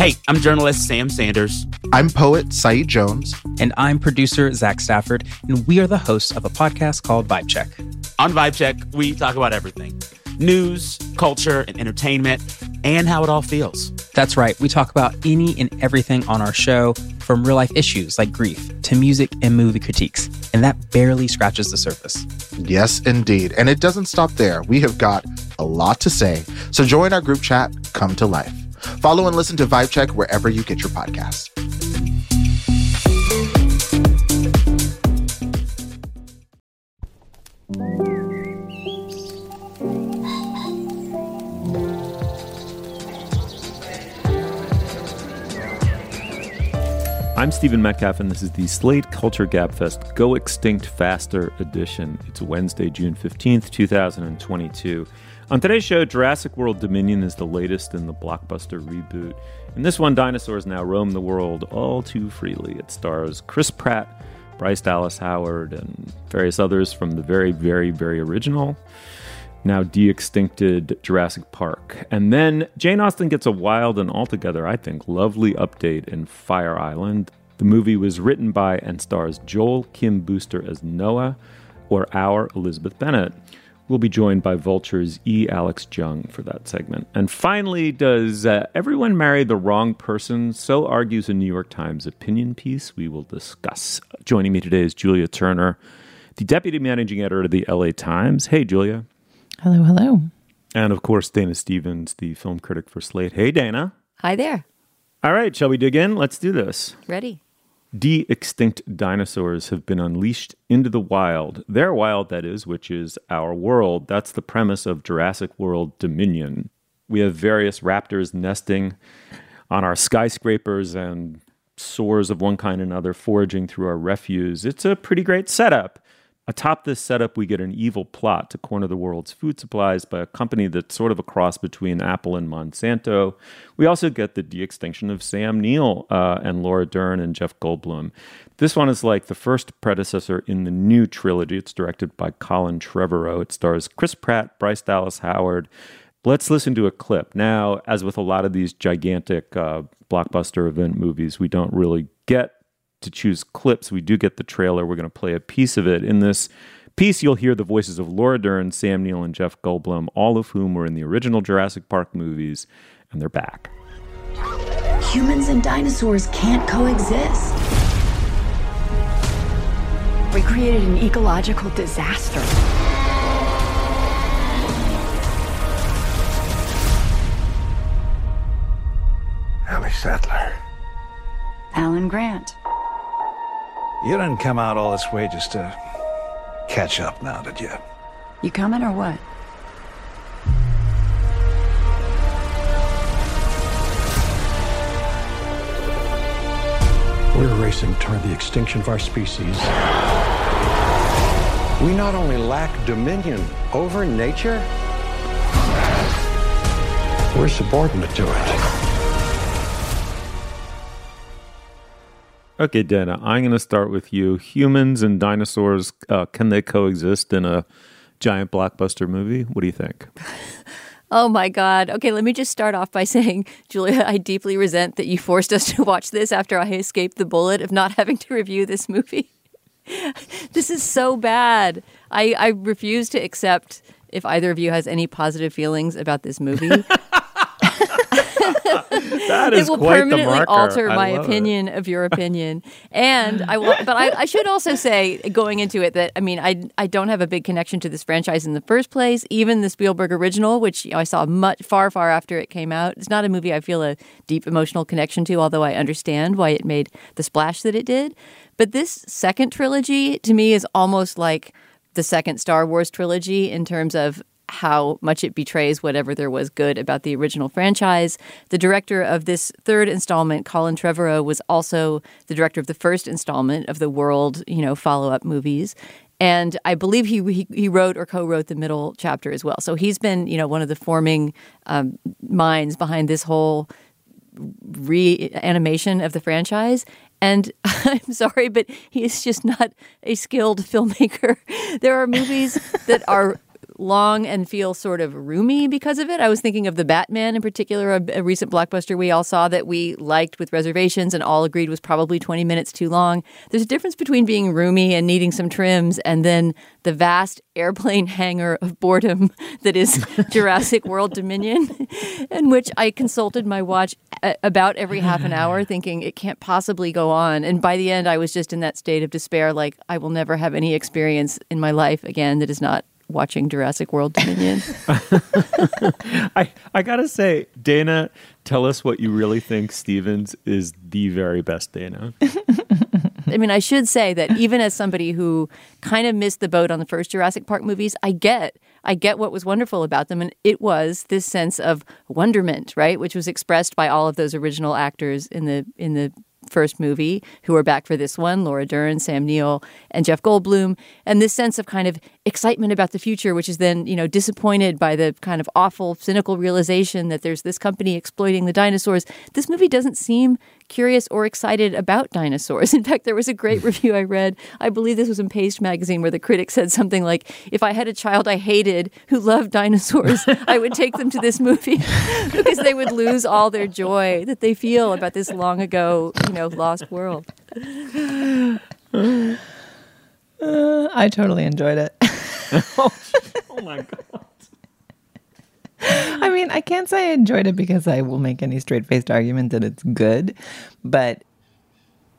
Hey, I'm journalist Sam Sanders. I'm poet Saeed Jones. And I'm producer Zach Stafford, and we are the hosts of a podcast called Vibe Check. On Vibe Check, we talk about everything news, culture, and entertainment, and how it all feels. That's right. We talk about any and everything on our show, from real life issues like grief to music and movie critiques. And that barely scratches the surface. Yes, indeed. And it doesn't stop there. We have got a lot to say. So join our group chat, Come to Life. Follow and listen to Vibe Check wherever you get your podcasts. I'm Stephen Metcalf, and this is the Slate Culture Gabfest Go Extinct Faster edition. It's Wednesday, June 15th, 2022. On today's show, Jurassic World Dominion is the latest in the blockbuster reboot. In this one, dinosaurs now roam the world all too freely. It stars Chris Pratt, Bryce Dallas Howard, and various others from the very, very, very original now de-extincted Jurassic Park. And then Jane Austen gets a wild and altogether, I think, lovely update in Fire Island. The movie was written by and stars Joel Kim Booster as Noah, or our Elizabeth Bennet. We'll be joined by Vulture's E. Alex Jung for that segment. And finally, does uh, everyone marry the wrong person? So argues a New York Times opinion piece we will discuss. Joining me today is Julia Turner, the deputy managing editor of the LA Times. Hey, Julia. Hello, hello. And of course, Dana Stevens, the film critic for Slate. Hey, Dana. Hi there. All right, shall we dig in? Let's do this. Ready. De extinct dinosaurs have been unleashed into the wild. Their wild, that is, which is our world. That's the premise of Jurassic World Dominion. We have various raptors nesting on our skyscrapers and soars of one kind or another foraging through our refuse. It's a pretty great setup. Atop this setup, we get an evil plot to corner the world's food supplies by a company that's sort of a cross between Apple and Monsanto. We also get the de extinction of Sam Neill uh, and Laura Dern and Jeff Goldblum. This one is like the first predecessor in the new trilogy. It's directed by Colin Trevorrow. It stars Chris Pratt, Bryce Dallas Howard. Let's listen to a clip. Now, as with a lot of these gigantic uh, blockbuster event movies, we don't really get to choose clips, we do get the trailer. We're going to play a piece of it. In this piece, you'll hear the voices of Laura Dern, Sam Neill, and Jeff Goldblum, all of whom were in the original Jurassic Park movies, and they're back. Humans and dinosaurs can't coexist. We created an ecological disaster. Ellie Sattler. Alan Grant. You didn't come out all this way just to catch up now, did you? You coming or what? We're racing toward the extinction of our species. We not only lack dominion over nature, we're subordinate to it. Okay, Dana, I'm going to start with you. Humans and dinosaurs, uh, can they coexist in a giant blockbuster movie? What do you think? Oh my God. Okay, let me just start off by saying, Julia, I deeply resent that you forced us to watch this after I escaped the bullet of not having to review this movie. this is so bad. I, I refuse to accept if either of you has any positive feelings about this movie. That is it will permanently alter my opinion it. of your opinion. And I will, but I, I should also say, going into it, that I mean, I I don't have a big connection to this franchise in the first place. Even the Spielberg original, which you know, I saw much far far after it came out, it's not a movie I feel a deep emotional connection to. Although I understand why it made the splash that it did. But this second trilogy to me is almost like the second Star Wars trilogy in terms of how much it betrays whatever there was good about the original franchise. The director of this third installment, Colin Trevorrow, was also the director of the first installment of the World, you know, follow-up movies. and I believe he, he he wrote or co-wrote the middle chapter as well. So he's been you know one of the forming um, minds behind this whole reanimation of the franchise. And I'm sorry, but he is just not a skilled filmmaker. There are movies that are long and feel sort of roomy because of it. I was thinking of the Batman in particular, a, a, recent blockbuster we all saw that we liked with reservations and all agreed was probably 20 minutes too long. There's a difference between being roomy and needing some trims and then the vast airplane hangar of boredom that is Jurassic World Dominion, in which I consulted my watch about every half an hour, thinking it can't possibly go on. And by the end, I was just in that state of despair like, I will never have any experience in my life again that is not watching Jurassic World Dominion. I I gotta say, Dana, tell us what you really think Stevens is the very best Dana. I mean, I should say that even as somebody who kind of missed the boat on the first Jurassic Park movies, I get I get what was wonderful about them, and it was this sense of wonderment, right, which was expressed by all of those original actors in the in the first movie who are back for this one Laura Dern, Sam Neill, and Jeff Goldblum. And this sense of kind of excitement about the future, which is then, you know, disappointed by the kind of awful, cynical realization that there's this company exploiting the dinosaurs. This movie doesn't seem curious or excited about dinosaurs. In fact, there was a great review I read. I believe this was in Paste magazine where the critic said something like, if I had a child I hated who loved dinosaurs, I would take them to this movie because they would lose all their joy that they feel about this long ago, you know, lost world. Uh, I totally enjoyed it. Oh, oh my god. I mean, I can't say I enjoyed it because I will make any straight faced argument that it's good. But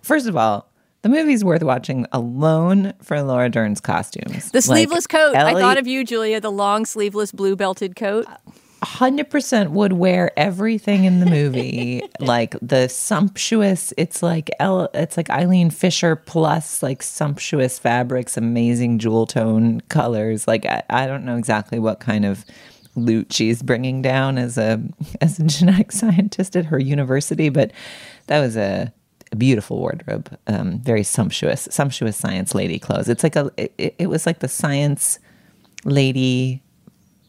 first of all, the movie's worth watching alone for Laura Dern's costumes. The sleeveless like, coat. Ellie, I thought of you, Julia, the long sleeveless blue belted coat. Uh, 100% would wear everything in the movie. Like the sumptuous it's like it's like Eileen Fisher plus like sumptuous fabrics amazing jewel tone colors. Like I, I don't know exactly what kind of loot she's bringing down as a as a genetic scientist at her university but that was a, a beautiful wardrobe um, very sumptuous sumptuous science lady clothes. It's like a it, it was like the science lady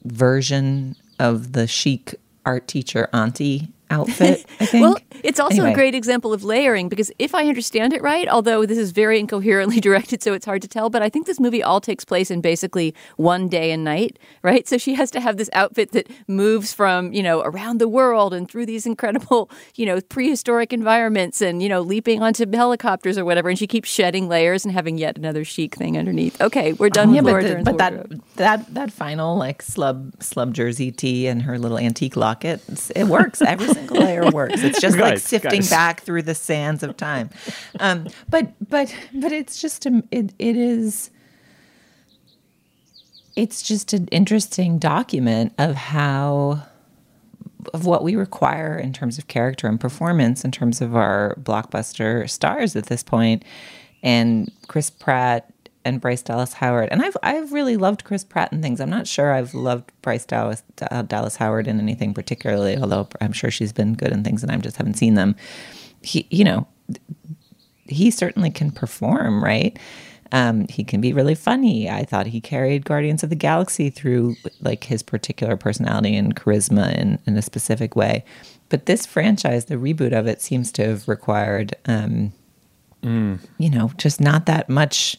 version of the chic art teacher auntie outfit, I think. well, it's also anyway. a great example of layering because if I understand it right, although this is very incoherently directed, so it's hard to tell, but I think this movie all takes place in basically one day and night, right? So she has to have this outfit that moves from, you know, around the world and through these incredible, you know, prehistoric environments and, you know, leaping onto helicopters or whatever. And she keeps shedding layers and having yet another chic thing underneath. Okay, we're done oh, yeah, with Laura but, the, but that, that, that final like slub, slub jersey tee and her little antique locket, it works single layer works. It's just guys, like sifting guys. back through the sands of time. Um, but but but it's just a, it it is it's just an interesting document of how of what we require in terms of character and performance in terms of our blockbuster stars at this point and Chris Pratt and Bryce Dallas Howard. And I've I've really loved Chris Pratt and things. I'm not sure I've loved Bryce Dallas uh, Dallas Howard in anything particularly, although I'm sure she's been good in things and I just haven't seen them. He, you know, he certainly can perform, right? Um, he can be really funny. I thought he carried Guardians of the Galaxy through like his particular personality and charisma in, in a specific way. But this franchise, the reboot of it, seems to have required, um, mm. you know, just not that much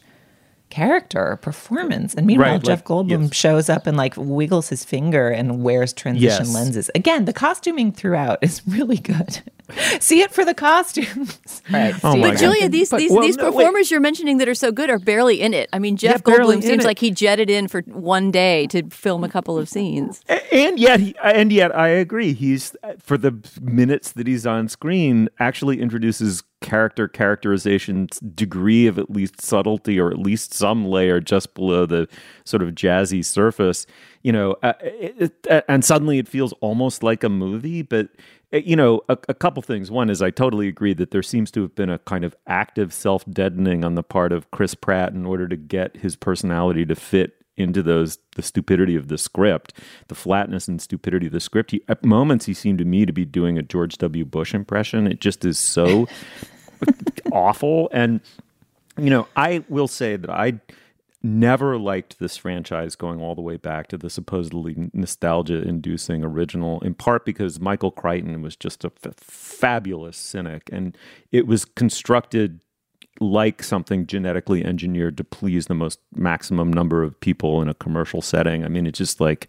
character performance. And meanwhile, right, Jeff like, Goldblum yes. shows up and like wiggles his finger and wears transition yes. lenses. Again, the costuming throughout is really good. See it for the costumes. right. Oh but Julia, these but, these, well, these no, performers wait. you're mentioning that are so good are barely in it. I mean, Jeff yeah, Goldblum seems like he jetted in for one day to film a couple of scenes. And yet, he, uh, and yet, I agree. He's uh, for the minutes that he's on screen actually introduces character characterization degree of at least subtlety or at least some layer just below the sort of jazzy surface you know uh, it, it, and suddenly it feels almost like a movie but uh, you know a, a, couple things. One is i totally agree that there seems to have been a kind of active self-deadening on the part of chris pratt in order to get his personality to fit into those the stupidity of the script, the flatness and stupidity of the script. He, at moments, he seemed to me to be doing a George W. Bush impression. It just is so awful. And you know, I will say that I never liked this franchise going all the way back to the supposedly nostalgia inducing original, in part because Michael Crichton was just a f- fabulous cynic and it was constructed like something genetically engineered to please the most maximum number of people in a commercial setting. I mean, it's just like,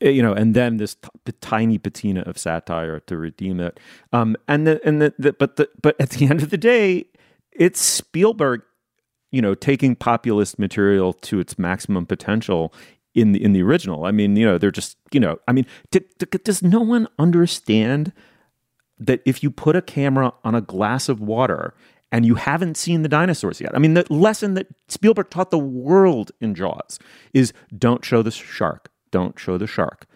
eh, you know, and then this t- tiny patina of satire to redeem it. Um, and the, and the, the, but the, but at the end of the day, it's Spielberg you know, taking populist material to its maximum potential in the in the original. I mean, you know, they're just, you know, I mean, does no one understand that if you put a camera on a glass of water and you haven't seen the dinosaurs yet. I mean, the lesson that Spielberg taught the world in Jaws is don't show the shark. Don't show the shark.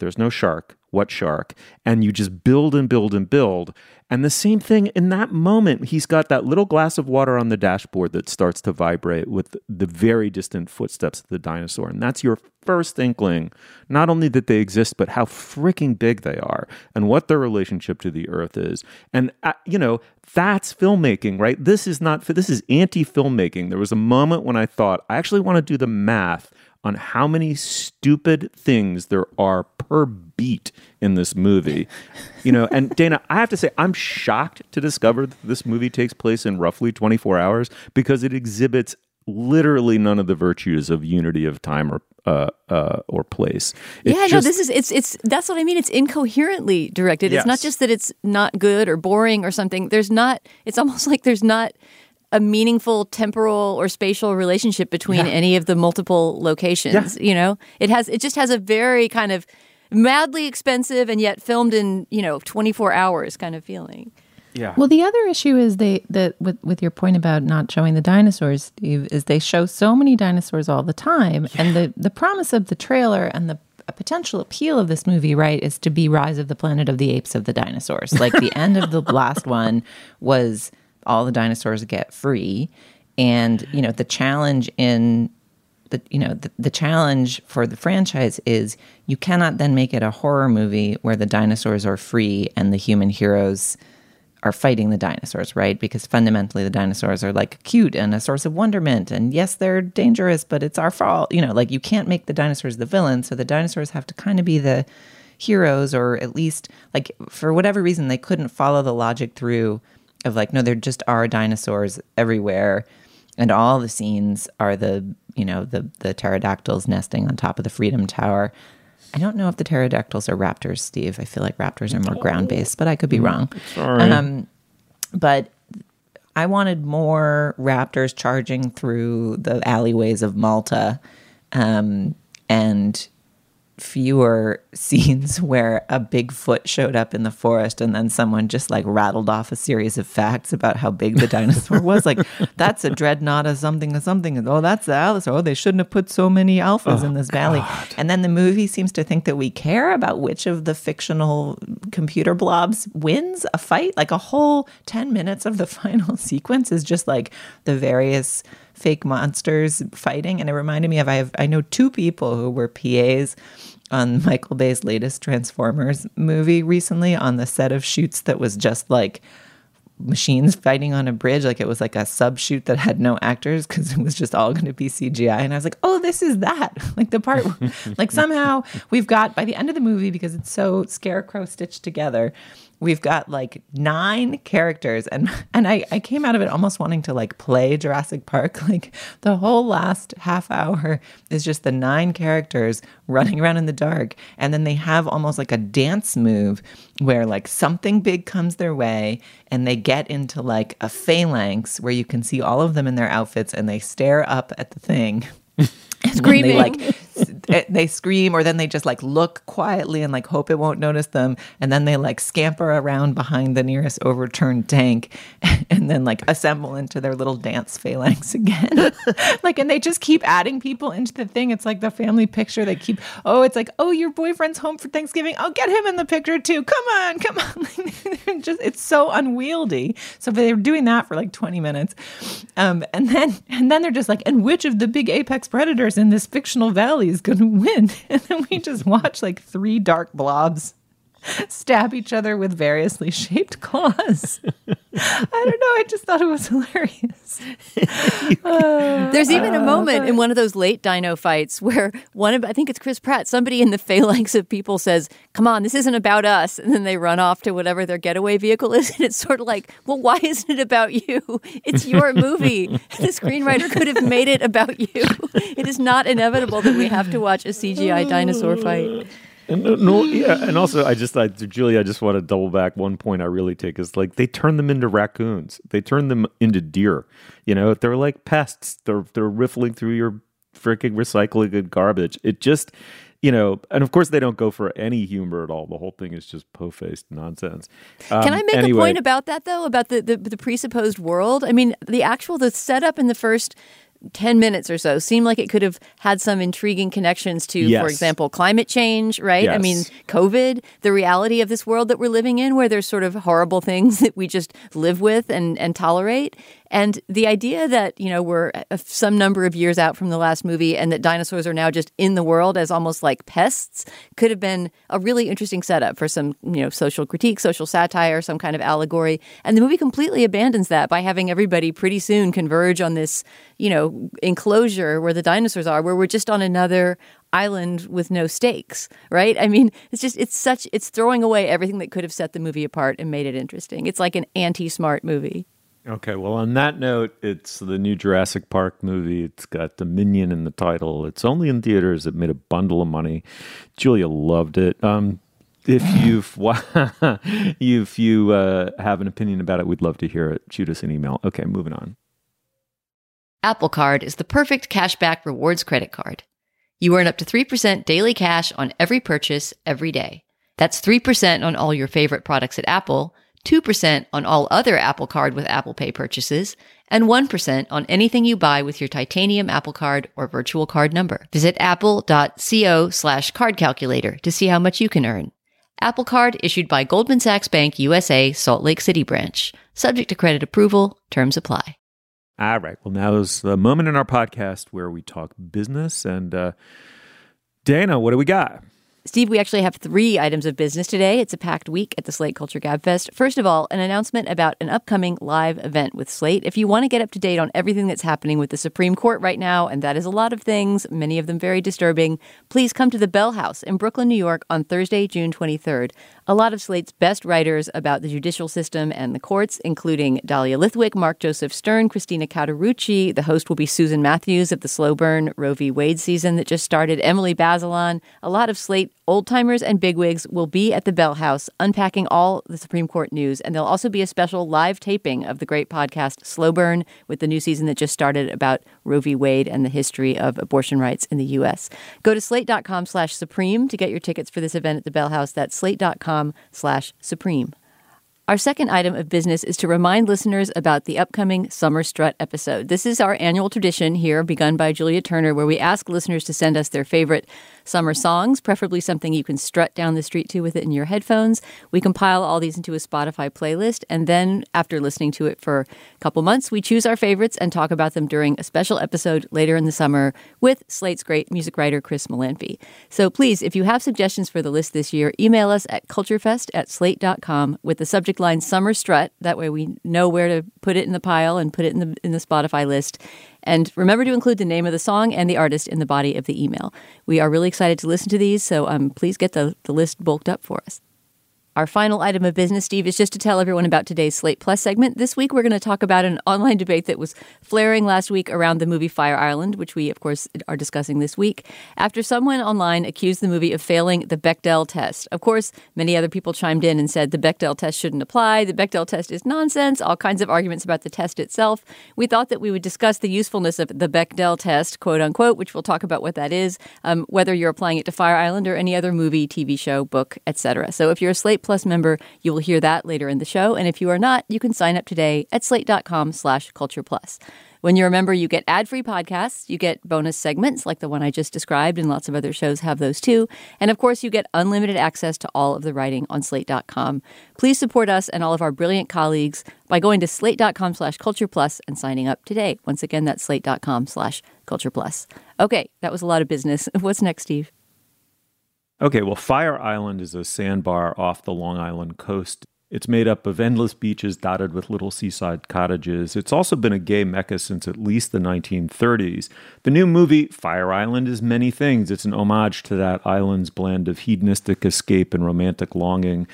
There's no shark. What shark? And you just build and build and build. And the same thing in that moment he's got that little glass of water on the dashboard that starts to vibrate with the very distant footsteps of the dinosaur. And that's your first inkling not only that they exist but how freaking big they are and what their relationship to the earth is. And uh, you know that's filmmaking right? This is not this is anti filmmaking there was a moment when i thought i actually want to do the math on how many stupid things there are per beat in this movie. You know, and Dana, I have to say, I'm shocked to discover that this movie takes place in roughly 24 hours because it exhibits literally none of the virtues of unity of time or uh, uh, or place. Yeah, just, no, this is it's it's that's what I mean. It's incoherently directed. Yes. It's not just that it's not good or boring or something. There's not. It's almost like there's not a meaningful temporal or spatial relationship between yeah. any of the multiple locations. Yeah. You know, it has it just has a very kind of madly expensive and yet filmed in you know 24 hours kind of feeling. Yeah. Well, the other issue is they that with with your point about not showing the dinosaurs, Steve, is they show so many dinosaurs all the time, yeah. and the the promise of the trailer and the potential appeal of this movie, right, is to be Rise of the Planet of the Apes of the dinosaurs. Like the end of the last one was all the dinosaurs get free. And, you know, the challenge in the you know the, the challenge for the franchise is you cannot then make it a horror movie where the dinosaurs are free and the human heroes are fighting the dinosaurs, right? Because fundamentally the dinosaurs are like cute and a source of wonderment. And yes, they're dangerous, but it's our fault. You know, like you can't make the dinosaurs the villain. So the dinosaurs have to kind of be the heroes, or at least like for whatever reason, they couldn't follow the logic through of like, no, there just are dinosaurs everywhere. And all the scenes are the, you know, the the pterodactyls nesting on top of the Freedom Tower. I don't know if the pterodactyls are raptors, Steve. I feel like raptors are more ground based, but I could be mm, wrong. Sorry. Um, but I wanted more raptors charging through the alleyways of Malta. Um, and fewer scenes where a Bigfoot showed up in the forest and then someone just like rattled off a series of facts about how big the dinosaur was. Like, that's a dreadnought of something or something. Oh, that's the Alice. Oh, they shouldn't have put so many alphas oh, in this valley. God. And then the movie seems to think that we care about which of the fictional computer blobs wins a fight. Like, a whole 10 minutes of the final sequence is just like the various fake monsters fighting. And it reminded me of I have I know two people who were PAs on Michael Bay's latest Transformers movie recently on the set of shoots that was just like machines fighting on a bridge. Like it was like a sub shoot that had no actors because it was just all going to be CGI. And I was like, oh, this is that. Like the part, like somehow we've got by the end of the movie because it's so scarecrow stitched together we've got like nine characters and and I, I came out of it almost wanting to like play Jurassic Park. Like the whole last half hour is just the nine characters running around in the dark. And then they have almost like a dance move where like something big comes their way and they get into like a phalanx where you can see all of them in their outfits and they stare up at the thing. Screaming. They like Eh, they scream or then they just like look quietly and like hope it won't notice them. And then they like scamper around behind the nearest overturned tank and then like assemble into their little dance phalanx again. Like and they just keep adding people into the thing. It's like the family picture. They keep oh it's like oh your boyfriend's home for thanksgiving. I'll get him in the picture too. Come on come on. Just it's so unwieldy. So they're doing that for like 20 minutes. Um, and then and then they're just like and which of the big apex predators in this fictional valley is going to win. And then we just watch like three dark blobs stab each other with variously shaped claws. I don't know. I just thought it was hilarious. Uh, There's even a uh, moment in one of those late dino fights where one of, I think it's Chris Pratt, somebody in the phalanx of people says, Come on, this isn't about us. And then they run off to whatever their getaway vehicle is. And it's sort of like, Well, why isn't it about you? It's your movie. the screenwriter could have made it about you. It is not inevitable that we have to watch a CGI dinosaur fight. And, uh, no, yeah, and also I just, I, Julie, I just want to double back. One point I really take is like they turn them into raccoons. They turn them into deer. You know, they're like pests. They're they're riffling through your freaking recycling and garbage. It just, you know, and of course they don't go for any humor at all. The whole thing is just po-faced nonsense. Um, Can I make anyway, a point about that though? About the, the the presupposed world? I mean, the actual the setup in the first 10 minutes or so seemed like it could have had some intriguing connections to, Yes. for example, climate change, right? I mean, COVID, the reality of this world that we're living in, where there's sort of horrible things that we just live with and, and tolerate. And the idea that, you know, we're uh, some number of years out from the last movie and that dinosaurs are now just in the world as almost like pests could have been a really interesting setup for some, you know, social critique, social satire, some kind of allegory. And the movie completely abandons that by having everybody pretty soon converge on this, you know, enclosure where the dinosaurs are, where we're just on another island with no stakes, right? I mean, it's just it's such it's throwing away everything that could have set the movie apart and made it interesting. It's like an anti-smart movie. Okay, well, on that note, it's the new Jurassic Park movie. It's got Dominion in the title. It's only in theaters. It made a bundle of money. Julia loved it. Um, if you've if you uh, have an opinion about it, we'd love to hear it. Shoot us an email. Okay, moving on. Apple Card is the perfect cashback rewards credit card. You earn up to 3% daily cash on every purchase every day. That's 3% on all your favorite products at Apple, 2% on all other Apple Card with Apple Pay purchases, and 1% on anything you buy with your titanium Apple Card or virtual card number. Visit apple.co slash card calculator to see how much you can earn. Apple Card issued by Goldman Sachs Bank USA, Salt Lake City branch. Subject to credit approval, terms apply. All right. Well, now is the moment in our podcast where we talk business. And uh, Dana, what do we got? Steve, we actually have three items of business today. It's a packed week at the Slate Culture Gabfest. First of all, an announcement about an upcoming live event with Slate. If you want to get up to date on everything that's happening with the Supreme Court right now, and that is a lot of things, many of them very disturbing, please come to the Bell House in Brooklyn, New York on Thursday, June 23rd. A lot of Slate's best writers about the judicial system and the courts, including Dahlia Lithwick, Mark Joseph Stern, Christina Cauterucci. The host will be Susan Matthews of the slow burn Roe v. Wade season that just started, Emily Bazelon. A lot of Slate old timers and bigwigs will be at the Bell House unpacking all the Supreme Court news. And there'll also be a special live taping of the great podcast Slow Burn with the new season that just started about Roe v. Wade and the history of abortion rights in the U.S. Go to slate.com slash supreme to get your tickets for this event at the Bell House. That's slate.com slash supreme. Our second item of business is to remind listeners about the upcoming Summer Strut episode. This is our annual tradition here, begun by Julia Turner, where we ask listeners to send us their favorite summer songs, preferably something you can strut down the street to with it in your headphones. We compile all these into a Spotify playlist, and then after listening to it for a couple months, we choose our favorites and talk about them during a special episode later in the summer with Slate's great music writer, Chris Molanphy. So please, if you have suggestions for the list this year, email us at culturefest at slate.com with the subject line Summer Strut. That way we know where to put it in the pile and put it in the, in the Spotify list. And remember to include the name of the song and the artist in the body of the email. We are really excited to listen to these, so um, please get the, the list bulked up for us. Our final item of business, Steve, is just to tell everyone about today's Slate Plus segment. This week, we're going to talk about an online debate that was flaring last week around the movie Fire Island, which we, of course, are discussing this week, after someone online accused the movie of failing the Bechdel test. Of course, many other people chimed in and said the Bechdel test shouldn't apply. The Bechdel test is nonsense, all kinds of arguments about the test itself. We thought that we would discuss the usefulness of the Bechdel test, quote unquote, which we'll talk about what that is, um, whether you're applying it to Fire Island or any other movie, TV show, book, etc. So if you're a Slate Plus member, you will hear that later in the show. And if you are not, you can sign up today at slate.com slash culture plus. When you're a member, you get ad free podcasts, you get bonus segments like the one I just described, and lots of other shows have those too. And of course, you get unlimited access to all of the writing on slate.com. Please support us and all of our brilliant colleagues by going to slate.com slash culture plus and signing up today. Once again, that's slate.com slash culture plus. Okay, that was a lot of business. What's next, Steve? Okay, well, Fire Island is a sandbar off the Long Island coast. It's made up of endless beaches dotted with little seaside cottages. It's also been a gay mecca since at least the 1930s. The new movie, Fire Island, is many things. It's an homage to that island's blend of hedonistic escape and romantic longing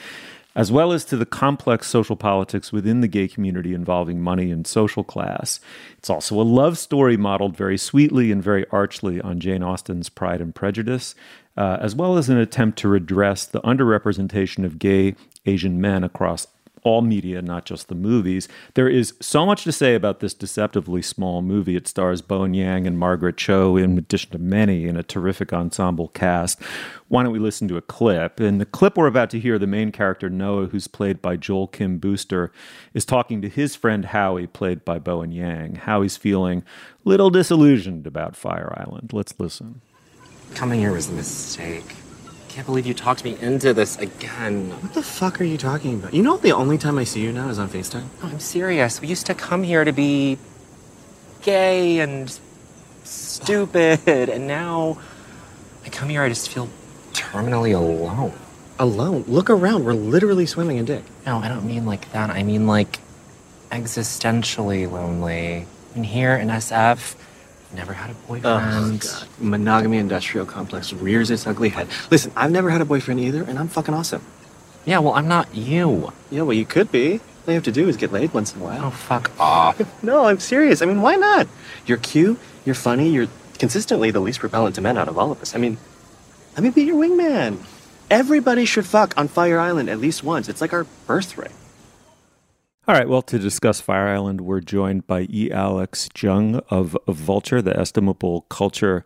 as well as to the complex social politics within the gay community involving money and social class. It's also a love story modeled very sweetly and very archly on Jane Austen's Pride and Prejudice, uh, as well as an attempt to redress the underrepresentation of gay Asian men across all media, not just the movies. There is so much to say about this deceptively small movie. It stars Bowen Yang and Margaret Cho, in addition to many, in a terrific ensemble cast. Why don't we listen to a clip? In the clip we're about to hear, the main character, Noah, who's played by Joel Kim Booster, is talking to his friend Howie, played by Bowen Yang. Howie's feeling little disillusioned about Fire Island. Let's listen. Coming here was a mistake can't believe you talked me into this again. What the fuck are you talking about? You know the only time I see you now is on FaceTime? No, I'm serious. We used to come here to be gay and stupid, and now I come here, I just feel terminally alone. Alone? Look around. We're literally swimming in dick. No, I don't mean like that. I mean like existentially lonely. And here in SF, Never had a boyfriend. Oh, God. Monogamy industrial complex rears its ugly head. Listen, I've never had a boyfriend either, and I'm fucking awesome. Yeah, well, I'm not you. Yeah, well, you could be. All you have to do is get laid once in a while. Oh, fuck off. no, I'm serious. I mean, why not? You're cute, you're funny, you're consistently the least repellent to men out of all of us. I mean, let me be your wingman. Everybody should fuck on Fire Island at least once. It's like our birthright. All right. Well, to discuss Fire Island, we're joined by E. Alex Jung of, Vulture, the estimable culture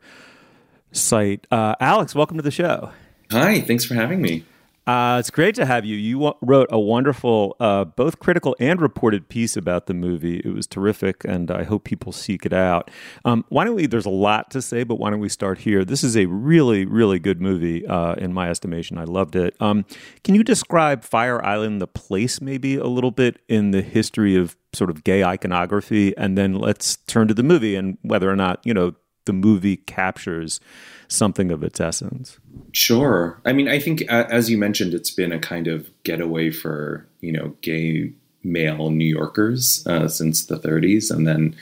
site. Uh, Alex, welcome to the show. Hi. Thanks for having me. Uh, it's great to have you. You wrote a wonderful, uh, both critical and reported piece about the movie. It was terrific, and I hope people seek it out. Um, why don't we? There's a lot to say, but why don't we start here? This is a really, really good movie, uh, in my estimation. I loved it. Um, can you describe Fire Island, the place, maybe a little bit in the history of sort of gay iconography, and then let's turn to the movie and whether or not you know the movie captures something of its essence. Sure. I mean, I think as you mentioned, it's been a kind of getaway for you know gay male New Yorkers uh, since the 30s, and then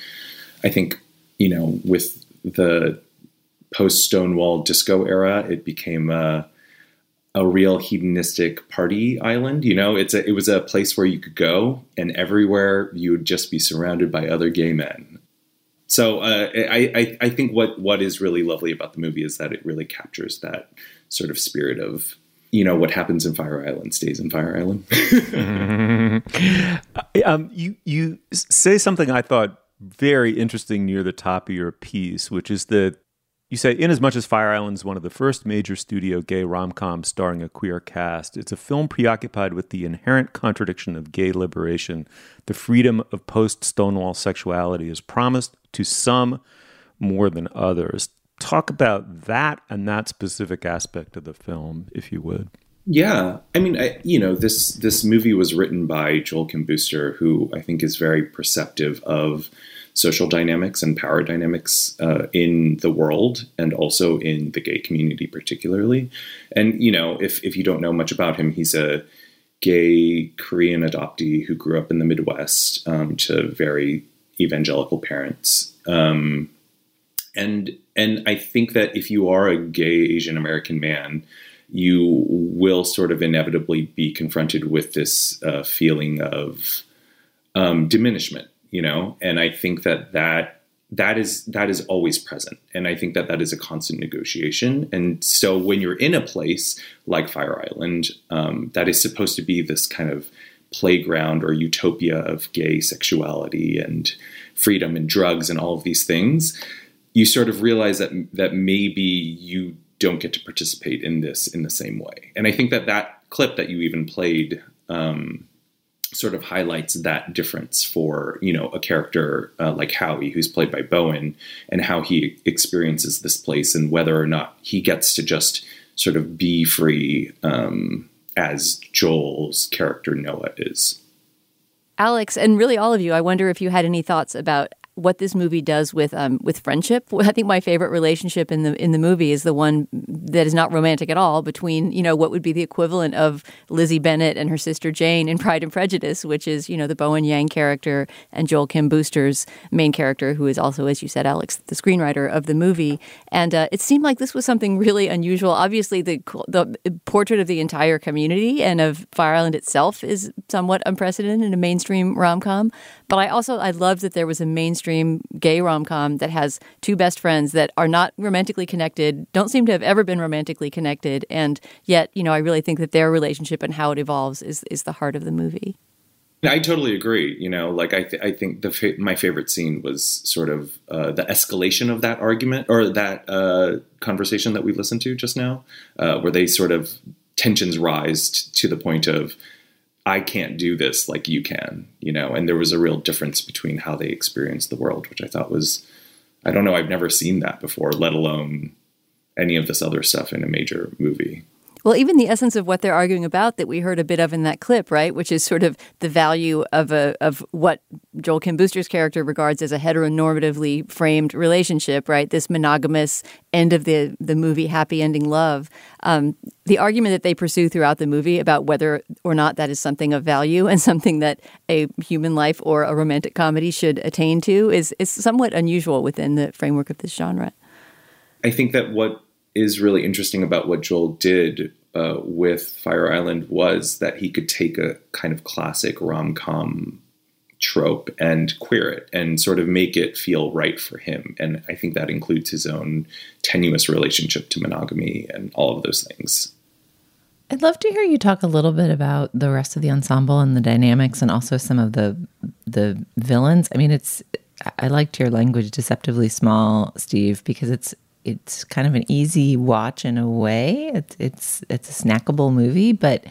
I think you know with the post Stonewall disco era, it became a a real hedonistic party island. You know, it's a, it was a place where you could go, and everywhere you would just be surrounded by other gay men so uh, I, I, I think what what is really lovely about the movie is that it really captures that sort of spirit of you know what happens in Fire Island stays in Fire Island. um, you you say something I thought very interesting near the top of your piece, which is that you say, in as much as Fire Island is one of the first major studio gay rom coms starring a queer cast, it's a film preoccupied with the inherent contradiction of gay liberation. The freedom of post Stonewall sexuality is promised to some more than others. Talk about that and that specific aspect of the film, if you would. Yeah, I mean, I, you know, this this movie was written by Joel Kim Booster, who I think is very perceptive of social dynamics and power dynamics uh, in the world and also in the gay community particularly. And you know if if you don't know much about him he's a gay korean adoptee who grew up in the midwest um, to very evangelical parents. Um, and and i think that if you are a gay asian american man you will sort of inevitably be confronted with this uh, feeling of um, diminishment you know and i think that that that is that is always present. And i think that that is a constant negotiation. And so when you're in a place like fire island um, that is supposed to be this kind of playground or utopia of gay sexuality and freedom and drugs and all of these things you sort of realize that that maybe you don't get to participate in this in the same way. And i think that that clip that you even played um, sort of highlights that difference for you know a character uh, like Howie, who's played by Bowen, and how he experiences this place and whether or not he gets to just sort of be free um, as Joel's character Noah is. Alex, and really all of you, I wonder if you had any thoughts about what this movie does with um, with friendship. I think my favorite relationship in the in the movie is the one that is not romantic at all between you know what would be the equivalent of Lizzie Bennet and her sister Jane in Pride and Prejudice, which is you know the Bowen Yang character and Joel Kim Booster's main character, who is also, as you said, Alex, the screenwriter of the movie. And uh, it seemed like this was something really unusual. Obviously, the the portrait of the entire community and of Fire Island itself is somewhat unprecedented in a mainstream rom com. But I also I love that there was a mainstream gay rom com that has two best friends that are not romantically connected, don't seem to have ever been romantically connected, and yet you know I really think that their relationship and how it evolves is is the heart of the movie. I totally agree. You know, like I, th- I think the fa- my favorite scene was sort of uh, the escalation of that argument or that uh, conversation that we listened to just now, uh, where they sort of tensions rise t- to the point of I can't do this like you can, you know, and there was a real difference between how they experienced the world, which I thought was, I don't know, I've never seen that before, let alone any of this other stuff in a major movie. Well, even the essence of what they're arguing about that we heard a bit of in that clip, right, which is sort of the value of a of what Joel Kim Booster's character regards as a heteronormatively framed relationship, right? This monogamous end of the the movie happy ending love. Um, the argument that they pursue throughout the movie about whether or not that is something of value and something that a human life or a romantic comedy should attain to is is somewhat unusual within the framework of this genre. I think that what is really interesting about what Joel did uh, with Fire Island was that he could take a kind of classic rom com trope and queer it and sort of make it feel right for him. And I think that includes his own tenuous relationship to monogamy and all of those things. I'd love to hear you talk a little bit about the rest of the ensemble and the dynamics and also some of the the villains. I mean, it's I liked your language deceptively small, Steve, because it's it's kind of an easy watch in a way. It's it's it's a snackable movie, but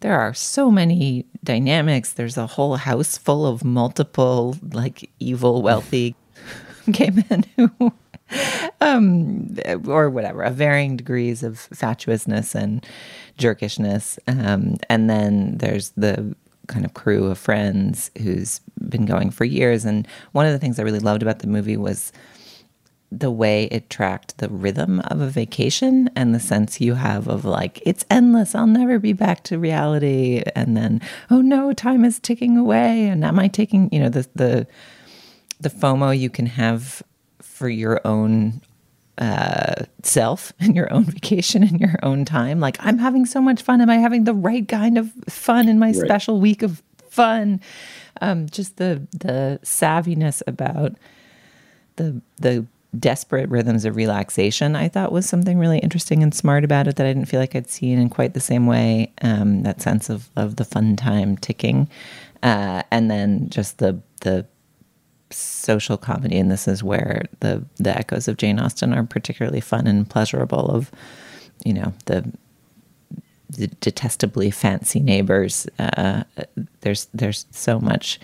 there are so many dynamics. There's a whole house full of multiple like evil wealthy gay men who um or whatever, of varying degrees of fatuousness and jerkishness. Um and then there's the kind of crew of friends who's been going for years and one of the things I really loved about the movie was the way it tracked the rhythm of a vacation and the sense you have of like it's endless i'll never be back to reality. And then oh no time is ticking away. And am i taking you know the the the fomo you can have for your own uh, self and your own vacation and your own time? Like i'm having so much fun. Am i having the right kind of fun in my right. special week of fun? Um, just the the savviness about the the desperate rhythms of relaxation, I thought was something really interesting and smart about it that I didn't feel like I'd seen in quite the same way. Um, that sense of, of the fun time ticking. Uh, and then just the the social comedy, and this is where the the echoes of Jane Austen are particularly fun and pleasurable. Of you know the the detestably fancy neighbors. Uh, there's there's so much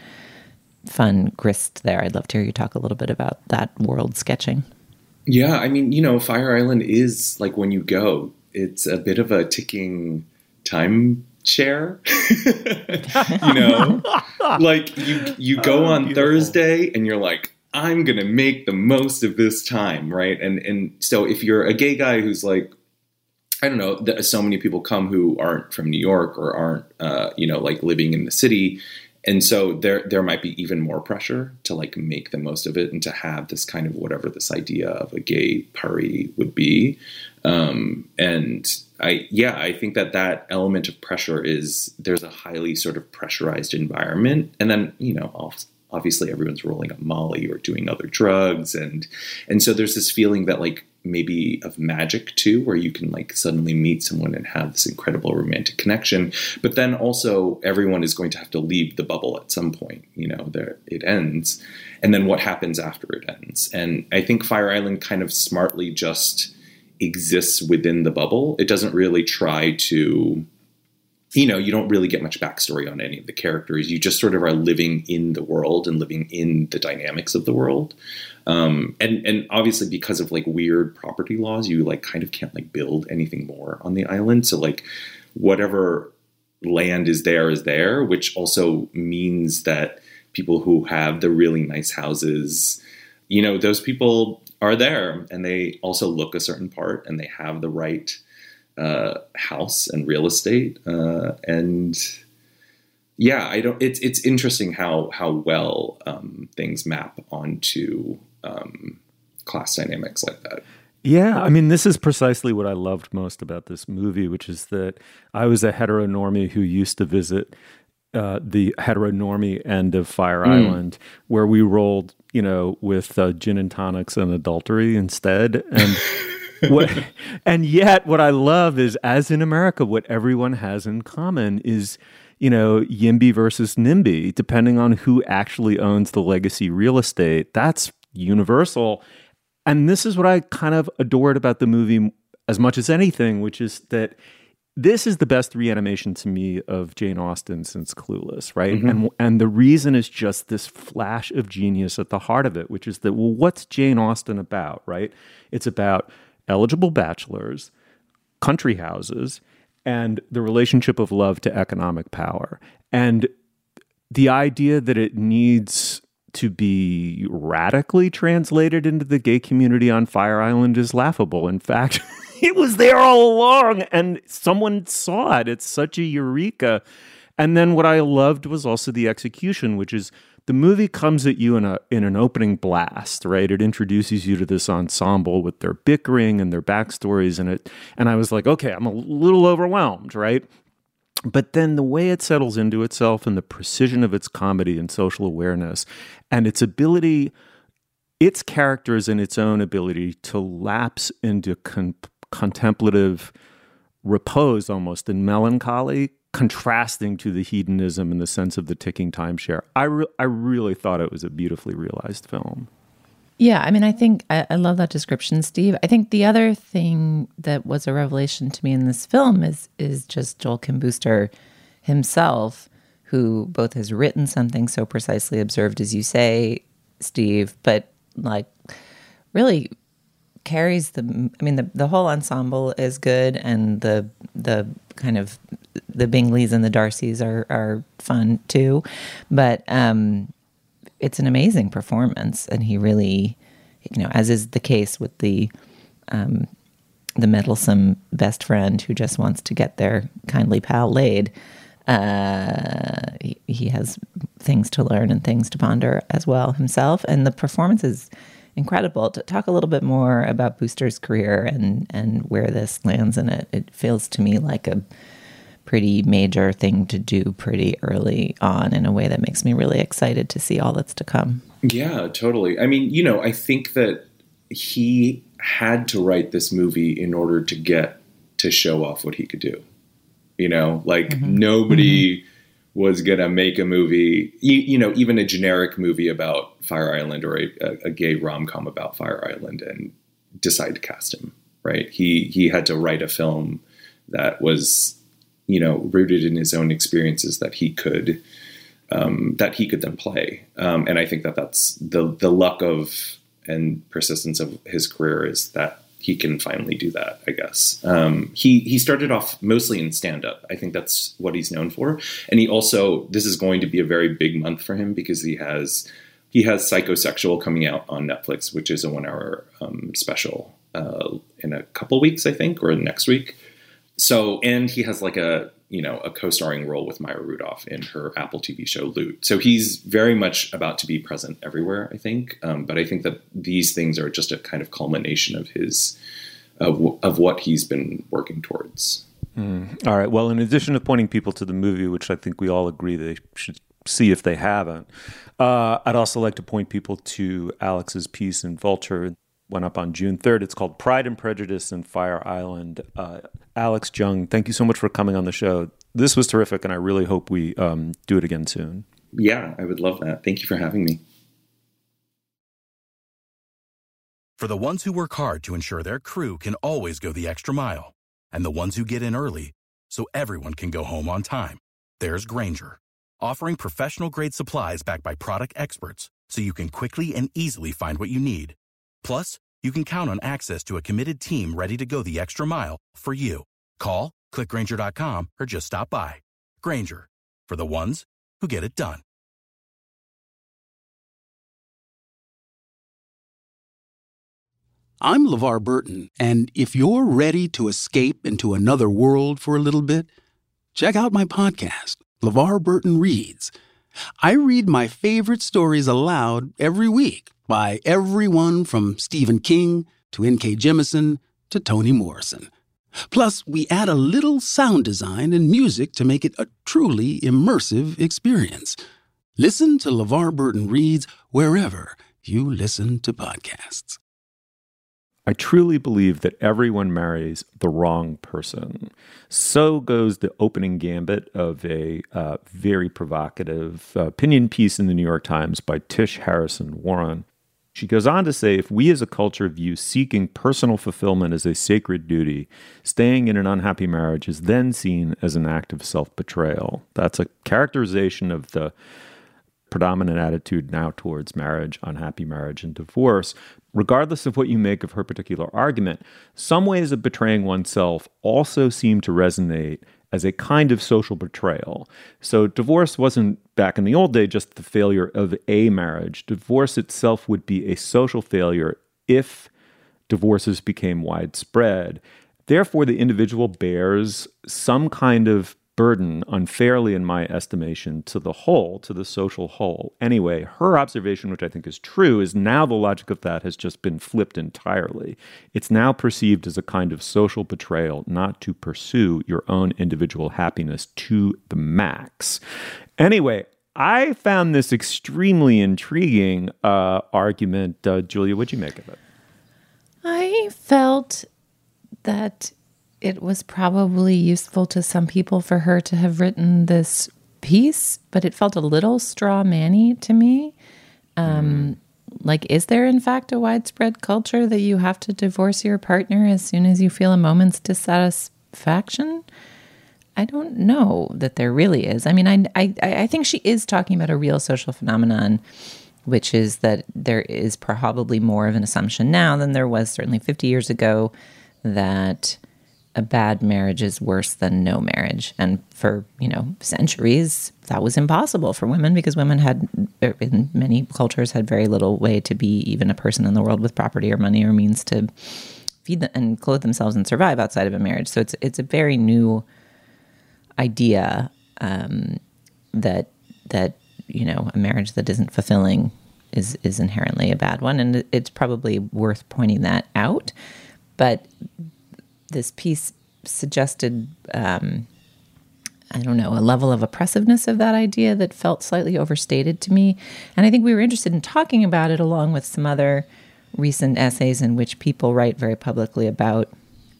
fun grist there. I'd love to hear you talk a little bit about that world sketching. Yeah, I mean, you know, Fire Island is like when you go, it's a bit of a ticking time share. you know, like you you go oh, on beautiful. Thursday and you're like, I'm gonna make the most of this time, right? And and so if you're a gay guy who's like, I don't know, so many people come who aren't from New York or aren't, uh, you know, like living in the city, and so there there might be even more pressure to like make the most of it and to have this kind of whatever this idea of a gay party would be. Um, and i yeah i think that that element of pressure is there's a highly sort of pressurized environment. And then you know obviously everyone's rolling up molly or doing other drugs. And and so there's this feeling that like maybe of magic too, where you can like suddenly meet someone and have this incredible romantic connection. But then also everyone is going to have to leave the bubble at some point. You know, there it ends, and then what happens after it ends? And I think Fire Island kind of smartly just exists within the bubble. It doesn't really try to you know, you don't really get much backstory on any of the characters. You just sort of are living in the world and living in the dynamics of the world. Um, and and obviously because of like weird property laws, you like kind of can't like build anything more on the island. So like whatever land is there is there, which also means that people who have the really nice houses. You know, those people are there and they also look a certain part and they have the right uh, house and real estate. Uh, and yeah, I don't. It's it's interesting how how well um, things map onto um, class dynamics like that. Yeah, I mean, this is precisely what I loved most about this movie, which is that I was a heteronormie who used to visit uh, the heteronormie end of Fire mm. Island, where we rolled, you know, with uh, gin and tonics and adultery instead, and. what, and yet, what I love is, as in America, what everyone has in common is you know, YIMBY versus NIMBY, depending on who actually owns the legacy real estate. That's universal. And this is what I kind of adored about the movie as much as anything, which is that this is the best reanimation to me of Jane Austen since Clueless, right? Mm-hmm. And and the reason is just this flash of genius at the heart of it, which is that well, what's Jane Austen about, right? It's about eligible bachelors, country houses, and the relationship of love to economic power. And the idea that it needs to be radically translated into the gay community on Fire Island is laughable. In fact, it was there all along and someone saw it. It's such a eureka. And then what I loved was also the execution, which is the movie comes at you in a in an opening blast, right? It introduces you to this ensemble with their bickering and their backstories and it and I was like, okay, I'm a little overwhelmed, right? But then the way it settles into itself and the precision of its comedy and social awareness and its ability its characters and its own ability to lapse into con- contemplative repose almost in melancholy contrasting to the hedonism and the sense of the ticking timeshare. I, re- I really thought it was a beautifully realized film. Yeah, I mean, I think I, I, love that description, Steve. I think the other thing that was a revelation to me in this film is is just Joel Kim Booster himself, who both has written something so precisely observed as you say, Steve, but like really carries the I mean the the whole ensemble is good and the the kind of the Bingleys and the Darcys are are fun too, but um, it's an amazing performance, and he really, you know, as is the case with the um, the meddlesome best friend who just wants to get their kindly pal laid. Uh, he, he has things to learn and things to ponder as well himself, and the performance is incredible. To talk a little bit more about Booster's career and and where this lands in it, it feels to me like a pretty major thing to do pretty early on in a way that makes me really excited to see all that's to come. Yeah, totally. I mean, you know, I think that he had to write this movie in order to get to show off what he could do. You know, like mm-hmm. nobody mm-hmm. Was going to make a movie, you, you, know, even a generic movie about Fire Island or a, a gay rom com about Fire Island and decide to cast him, right? He, he had to write a film that was you know, rooted in his own experiences that he could um, that he could then play. Um, and I think that that's the the luck of and persistence of his career is that he can finally do that. I guess um, he he started off mostly in stand up. I think that's what he's known for. And he also this is going to be a very big month for him because he has he has Psychosexual coming out on Netflix, which is a one hour um, special uh, in a couple weeks, I think, or next week. So, and he has like a you know a co-starring role with Maya Rudolph in her Apple TV show Loot. So he's very much about to be present everywhere. I think, um, but I think that these things are just a kind of culmination of his of, of what he's been working towards. Mm. All right. Well, in addition to pointing people to the movie, which I think we all agree they should see if they haven't, uh, I'd also like to point people to Alex's piece in Vulture went up on June 3rd. It's called Pride and Prejudice in Fire Island. Uh, Alex Jung, thank you so much for coming on the show. This was terrific, and I really hope we um, do it again soon. Yeah, I would love that. Thank you for having me. For the ones who work hard to ensure their crew can always go the extra mile, and the ones who get in early so everyone can go home on time, there's Grainger, offering professional grade supplies backed by product experts so you can quickly and easily find what you need. Plus, you can count on access to a committed team ready to go the extra mile for you. Call, clickgrainger.com, or just stop by. Grainger, for the ones who get it done. I'm LeVar Burton, and if you're ready to escape into another world for a little bit, check out my podcast, LeVar Burton Reads. I read my favorite stories aloud every week by everyone from Stephen King to N.K. Jemisin to Toni Morrison. Plus, we add a little sound design and music to make it a truly immersive experience. Listen to LeVar Burton Reads wherever you listen to podcasts. I truly believe that everyone marries the wrong person. So goes the opening gambit of a uh, very provocative uh, opinion piece in the New York Times by Tish Harrison Warren. She goes on to say if we as a culture view seeking personal fulfillment as a sacred duty, staying in an unhappy marriage is then seen as an act of self betrayal. That's a characterization of the predominant attitude now towards marriage, unhappy marriage, and divorce. Regardless of what you make of her particular argument, some ways of betraying oneself also seem to resonate as a kind of social betrayal. So, divorce wasn't back in the old day just the failure of a marriage. Divorce itself would be a social failure if divorces became widespread. Therefore, the individual bears some kind of burden unfairly, in my estimation, to the whole, to the social whole. Anyway, her observation, which I think is true, is now the logic of that has just been flipped entirely. It's now perceived as a kind of social betrayal not to pursue your own individual happiness to the max. Anyway, I found this extremely intriguing uh, argument. Uh, Julia, what'd you make of it? I felt that it was probably useful to some people for her to have written this piece, but it felt a little straw manny to me. Um, like, is there in fact a widespread culture that you have to divorce your partner as soon as you feel a moment's dissatisfaction? I don't know that there really is. I mean, I, I, I think she is talking about a real social phenomenon, which is that there is probably more of an assumption now than there was certainly 50 years ago that a bad marriage is worse than no marriage. And for, you know, centuries, that was impossible for women because women had, in many cultures, had very little way to be even a person in the world with property or money or means to feed them and clothe themselves and survive outside of a marriage. So it's it's a very new idea um, that that you know a marriage that isn't fulfilling is is inherently a bad one, and it's probably worth pointing that out. But this piece suggested um, I don't know, a level of oppressiveness of that idea that felt slightly overstated to me. And I think we were interested in talking about it along with some other recent essays in which people write very publicly about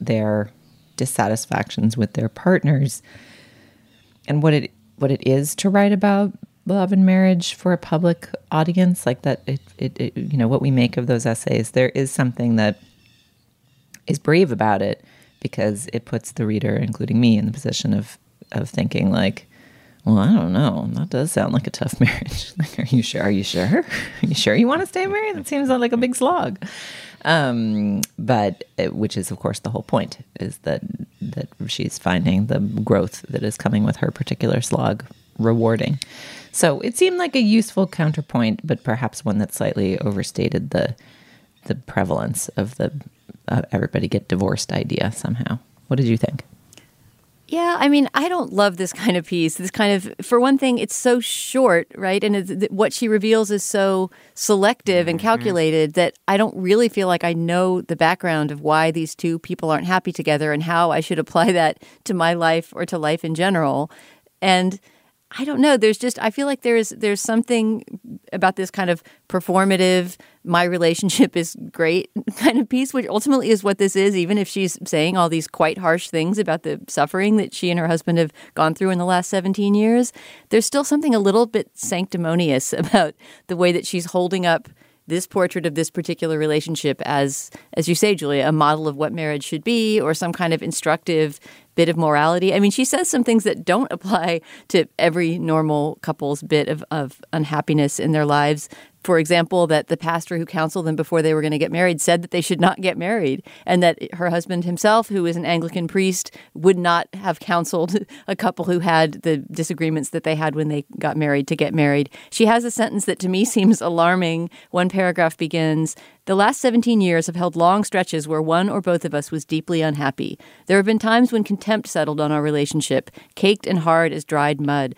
their dissatisfactions with their partners and what it what it is to write about love and marriage for a public audience like that it, it, it you know what we make of those essays there is something that is brave about it because it puts the reader, including me, in the position of of thinking like, well, I don't know. That does sound like a tough marriage. like, are you sure? Are you sure? Are you sure you want to stay married? That seems like a big slog. Um, but it, which is, of course, the whole point is that that she's finding the growth that is coming with her particular slog rewarding. So it seemed like a useful counterpoint, but perhaps one that slightly overstated the the prevalence of the uh, everybody get divorced idea somehow. What did you think? Yeah, I mean, I don't love this kind of piece. This kind of, for one thing, it's so short, right? And what she reveals is so selective and mm-hmm. calculated that I don't really feel like I know the background of why these two people aren't happy together and how I should apply that to my life or to life in general. And I don't know. There's just I feel like there's there's something about this kind of performative my relationship is great kind of piece, which ultimately is what this is, even if she's saying all these quite harsh things about the suffering that she and her husband have gone through in the last 17 years. There's still something a little bit sanctimonious about the way that she's holding up this portrait of this particular relationship as as you say julia a model of what marriage should be or some kind of instructive bit of morality. I mean she says some things that don't apply to every normal couple's bit of, of unhappiness in their lives for example, that the pastor who counseled them before they were going to get married said that they should not get married, and that her husband himself, who is an Anglican priest, would not have counseled a couple who had the disagreements that they had when they got married to get married. She has a sentence that to me seems alarming. One paragraph begins The last 17 years have held long stretches where one or both of us was deeply unhappy. There have been times when contempt settled on our relationship, caked and hard as dried mud.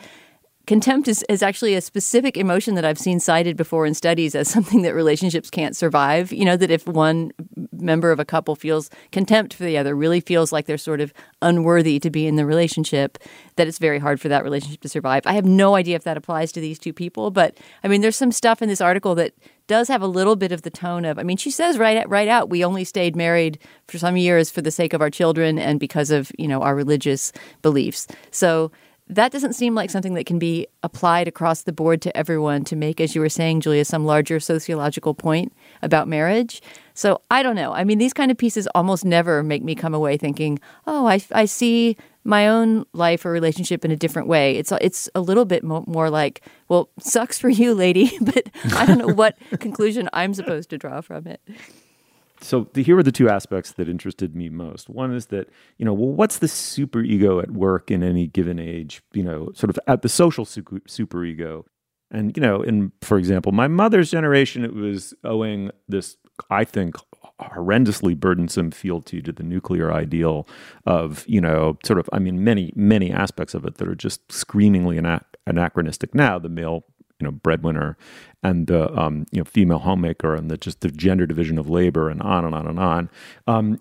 Contempt is, is actually a specific emotion that I've seen cited before in studies as something that relationships can't survive. You know, that if one member of a couple feels contempt for the other, really feels like they're sort of unworthy to be in the relationship, that it's very hard for that relationship to survive. I have no idea if that applies to these two people, but I mean, there's some stuff in this article that does have a little bit of the tone of. I mean, she says right right out, we only stayed married for some years for the sake of our children and because of you know our religious beliefs. So that doesn't seem like something that can be applied across the board to everyone to make, as you were saying, Julia, some larger sociological point about marriage. So I don't know. I mean, these kind of pieces almost never make me come away thinking, oh, I, I see my own life or relationship in a different way. It's it's a little bit mo- more like, well, sucks for you, lady, but I don't know what conclusion I'm supposed to draw from it so the, here are the two aspects that interested me most. One is that you know, well, what's the super ego at work in any given age? You know, sort of at the social super, ego, and you know, in for example, my mother's generation, it was owing this, I think, horrendously burdensome fealty to the nuclear ideal of you know, sort of, I mean, many many aspects of it that are just screamingly anachronistic now. The male you know breadwinner and the um, you know female homemaker and the just the gender division of labor and on and on and on. Um,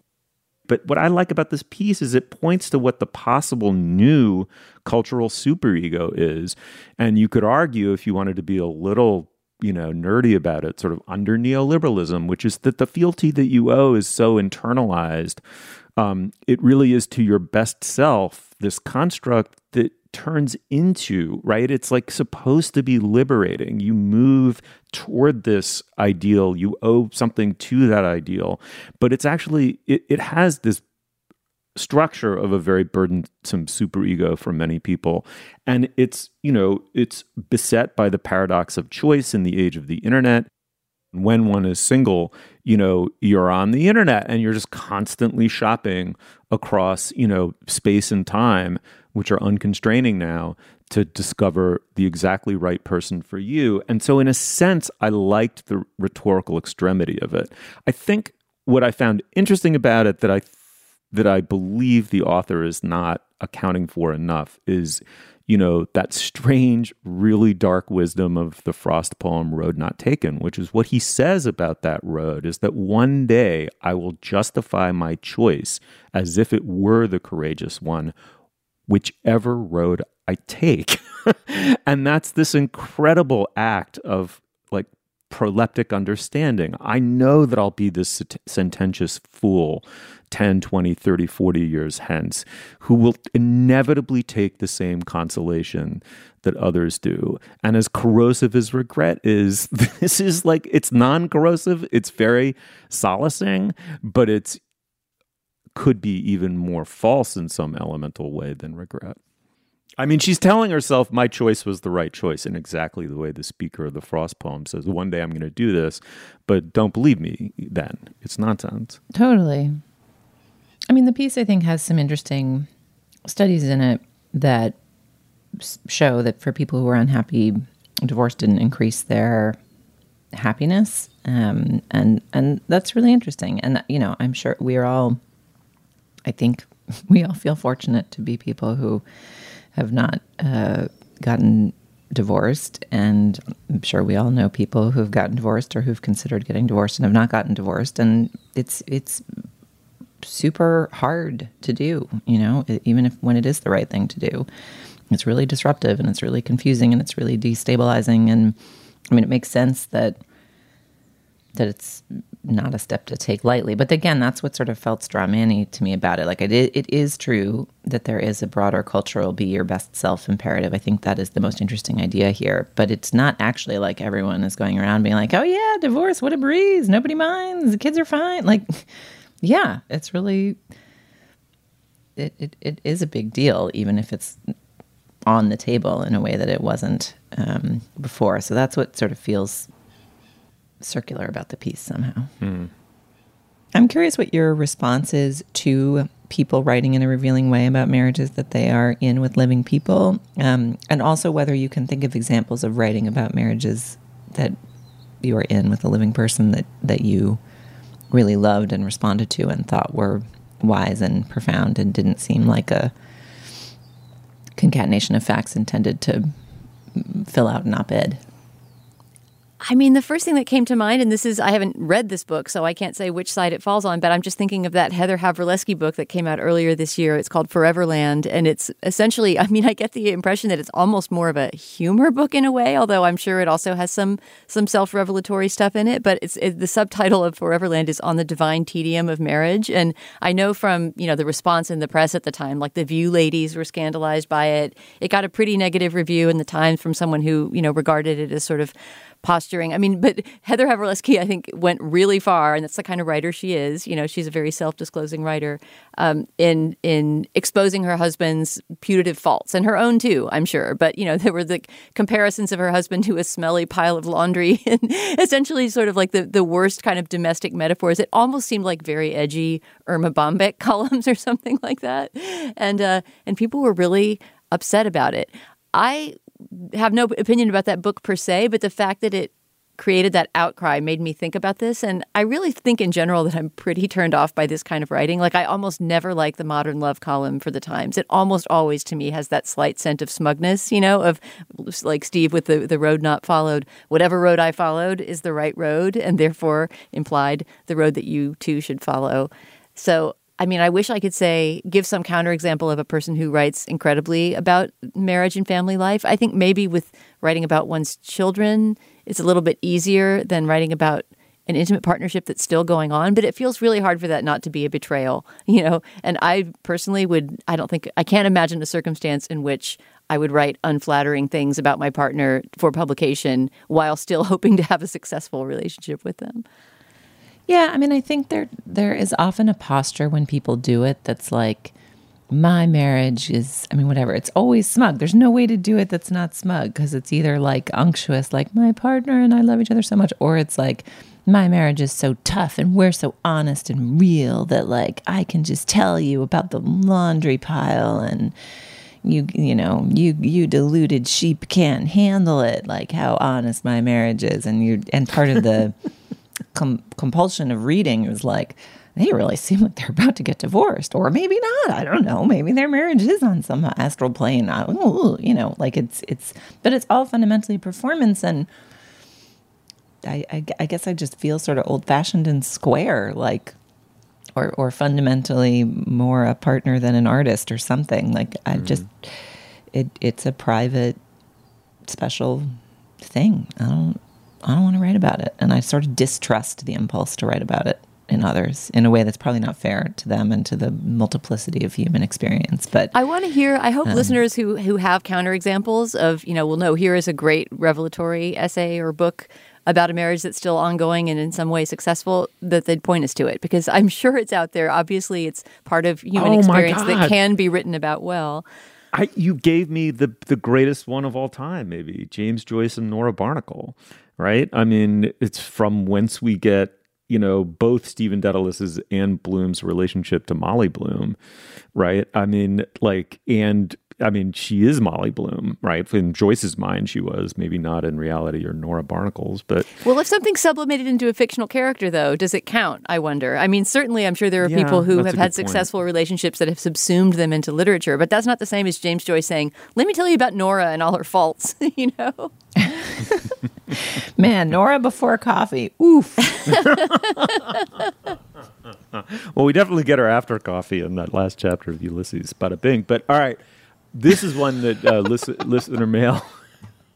but what I like about this piece is it points to what the possible new cultural superego is, and you could argue if you wanted to be a little you know nerdy about it, sort of under neoliberalism, which is that the fealty that you owe is so internalized. Um, it really is to your best self this construct turns into, right? It's like supposed to be liberating. You move toward this ideal, you owe something to that ideal, but it's actually, it, it has this structure of a very burdensome superego for many people. And it's, you know, it's beset by the paradox of choice in the age of the internet. When one is single, you know, you're on the internet and you're just constantly shopping across, you know, space and time which are unconstraining now, to discover the exactly right person for you. And so, in a sense, I liked the rhetorical extremity of it. I think what I found interesting about it that I that I believe the author is not accounting for enough is, you know, that strange, really dark wisdom of the Frost poem Road Not Taken, which is what he says about that road is that one day I will justify my choice as if it were the courageous one whichever road I take. and that's this incredible act of like proleptic understanding. I know that I'll be this sententious fool 10, 20, 30, 40 years hence who will inevitably take the same consolation that others do. And as corrosive as regret is, this is like it's non corrosive, it's very solacing, but it's could be even more false in some elemental way than regret. I mean, she's telling herself, my choice was the right choice in exactly the way the speaker of the Frost poem says, one day I'm going to do this, but don't believe me then. It's nonsense. Totally. I mean, the piece I think has some interesting studies in it that show that for people who are unhappy, divorce didn't increase their happiness. Um, and, and that's really interesting. And, you know, I'm sure we are all I think we all feel fortunate to be people who have not uh, gotten divorced. And I'm sure we all know people who've gotten divorced or who've considered getting divorced and have not gotten divorced. And it's, it's, super hard to do you know even if when it is the right thing to do it's really disruptive and it's really confusing and it's really destabilizing and i mean it makes sense that that it's not a step to take lightly. But again, that's what sort of felt strawmanny to me about it. Like it, it is true that there is a broader cultural be your best self imperative. I think that is the most interesting idea here. But it's not actually like everyone is going around being like, oh yeah, divorce, what a breeze. Nobody minds. The kids are fine. Like, yeah, it's really, it, it, it is a big deal, even if it's on the table in a way that it wasn't um, before. So that's what sort of feels circular about the piece somehow. I'm curious what your response is to people writing in a revealing way about marriages that they are in with living people, um, and also whether you can think of examples of writing about marriages that you are in with a living person that that you really loved and responded to and thought were wise and profound and didn't seem like a concatenation of facts intended to fill out an op-ed. I mean, the first thing that came to mind, and this is, I haven't read this book, so I can't say which side it falls on, but I'm just thinking of that Heather Havrilesky book that came out earlier this year. It's called Foreverland. And it's essentially, I mean, I get the impression that it's almost more of a humor book in a way, although I'm sure it also has some some self revelatory stuff in it. But it's it, the subtitle of Foreverland is On the Divine Tedium of Marriage. And I know from, you know, the response in the press at the time, like the View ladies were scandalized by it. It got a pretty negative review in the Times from someone who, you know, regarded it as sort of posturing. I mean, but Heather Havrilesky, I think, went really far, and that's the kind of writer she is. You know, she's a very self-disclosing writer um, in in exposing her husband's putative faults and her own too. I'm sure, but you know, there were the comparisons of her husband to a smelly pile of laundry, and essentially sort of like the the worst kind of domestic metaphors. It almost seemed like very edgy Erma Bombeck columns or something like that, and uh, and people were really upset about it. I have no opinion about that book per se, but the fact that it created that outcry made me think about this. And I really think in general that I'm pretty turned off by this kind of writing. Like, I almost never like the modern love column for the Times. It almost always, to me, has that slight scent of smugness, you know, of like Steve with the, the road not followed. Whatever road I followed is the right road, and therefore implied the road that you too should follow. So I mean, I wish I could say, give some counterexample of a person who writes incredibly about marriage and family life. I think maybe with writing about one's children, it's a little bit easier than writing about an intimate partnership that's still going on, but it feels really hard for that not to be a betrayal, you know? And I personally would, I don't think, I can't imagine a circumstance in which I would write unflattering things about my partner for publication while still hoping to have a successful relationship with them. Yeah, I mean, I think there there is often a posture when people do it that's like, my marriage is, I mean, whatever. It's always smug. There's no way to do it that's not smug because it's either like unctuous, like my partner and I love each other so much, or it's like my marriage is so tough and we're so honest and real that like I can just tell you about the laundry pile and you you know you you deluded sheep can't handle it like how honest my marriage is and you and part of the com- compulsion of reading was like they really seem like they're about to get divorced or maybe not i don't know maybe their marriage is on some astral plane I, ooh, you know like it's it's but it's all fundamentally performance and I, I, I guess i just feel sort of old fashioned and square like or or fundamentally more a partner than an artist or something like i mm-hmm. just it it's a private special thing i don't I don't want to write about it. And I sort of distrust the impulse to write about it in others in a way that's probably not fair to them and to the multiplicity of human experience. But I want to hear, I hope Um, listeners who, who have counterexamples of, you know, well, no, here is a great revelatory essay or book about a marriage that's still ongoing and in some way successful, that they'd point us to it because I'm sure it's out there. Obviously, it's part of human Oh, experience that can be written about well. I, you gave me the the greatest one of all time, maybe James Joyce and Nora Barnacle, right? I mean, it's from whence we get you know both Stephen Dedalus's and Bloom's relationship to Molly Bloom, right? I mean, like, and I mean, she is Molly Bloom, right? In Joyce's mind, she was maybe not in reality or Nora Barnacle's, but Well, if something's sublimated into a fictional character, though, does it count? I wonder. I mean, certainly, I'm sure there are Yeah, people who have good had point. successful relationships that have subsumed them into literature, but that's not the same as James Joyce saying, "Let me tell you about Nora and all her faults." you know. man, Nora before coffee. Oof. well, we definitely get her after coffee in that last chapter of Ulysses. Bada bing. But all right, this is one that uh, listen, listener mail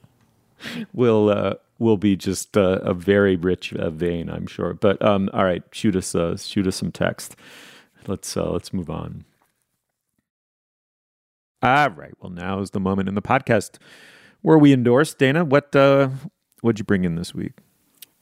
will uh, will be just uh, a very rich uh, vein, I'm sure. But um, all right, shoot us uh, shoot us some text. Let's uh, let's move on. All right. Well, now is the moment in the podcast where we endorse Dana. What what'd you bring in this week?